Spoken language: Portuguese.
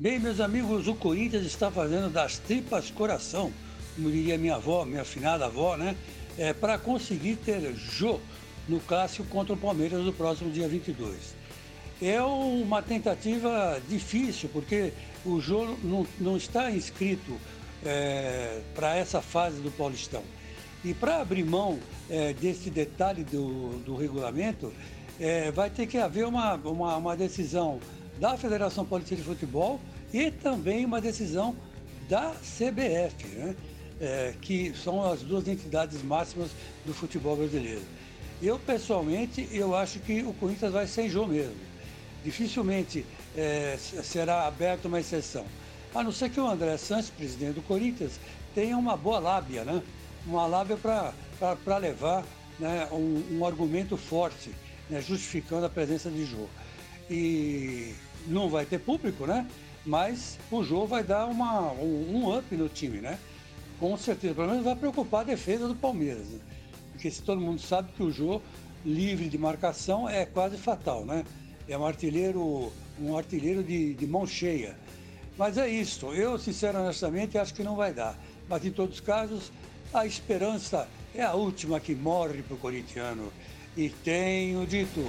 Bem, meus amigos, o Corinthians está fazendo das tripas coração, como diria minha avó, minha afinada avó, né? É, para conseguir ter Jô no clássico contra o Palmeiras no próximo dia 22. É uma tentativa difícil, porque o Jô não, não está inscrito é, para essa fase do Paulistão. E para abrir mão é, desse detalhe do, do regulamento, é, vai ter que haver uma, uma, uma decisão da Federação Paulista de Futebol e também uma decisão da CBF, né? É, que são as duas entidades máximas do futebol brasileiro. Eu, pessoalmente, eu acho que o Corinthians vai sem jogo mesmo. Dificilmente é, será aberta uma exceção. A não ser que o André Santos, presidente do Corinthians, tenha uma boa lábia, né? Uma lábia para levar né, um, um argumento forte, né, justificando a presença de Jô. E não vai ter público, né? Mas o Jô vai dar uma, um, um, up no time, né? Com certeza. Pelo menos vai preocupar a defesa do Palmeiras. Né? Porque se todo mundo sabe que o Jô, livre de marcação, é quase fatal, né? É um artilheiro, um artilheiro de, de mão cheia. Mas é isso. Eu, sinceramente, acho que não vai dar. Mas em todos os casos, a esperança é a última que morre para o corintiano. E tenho dito.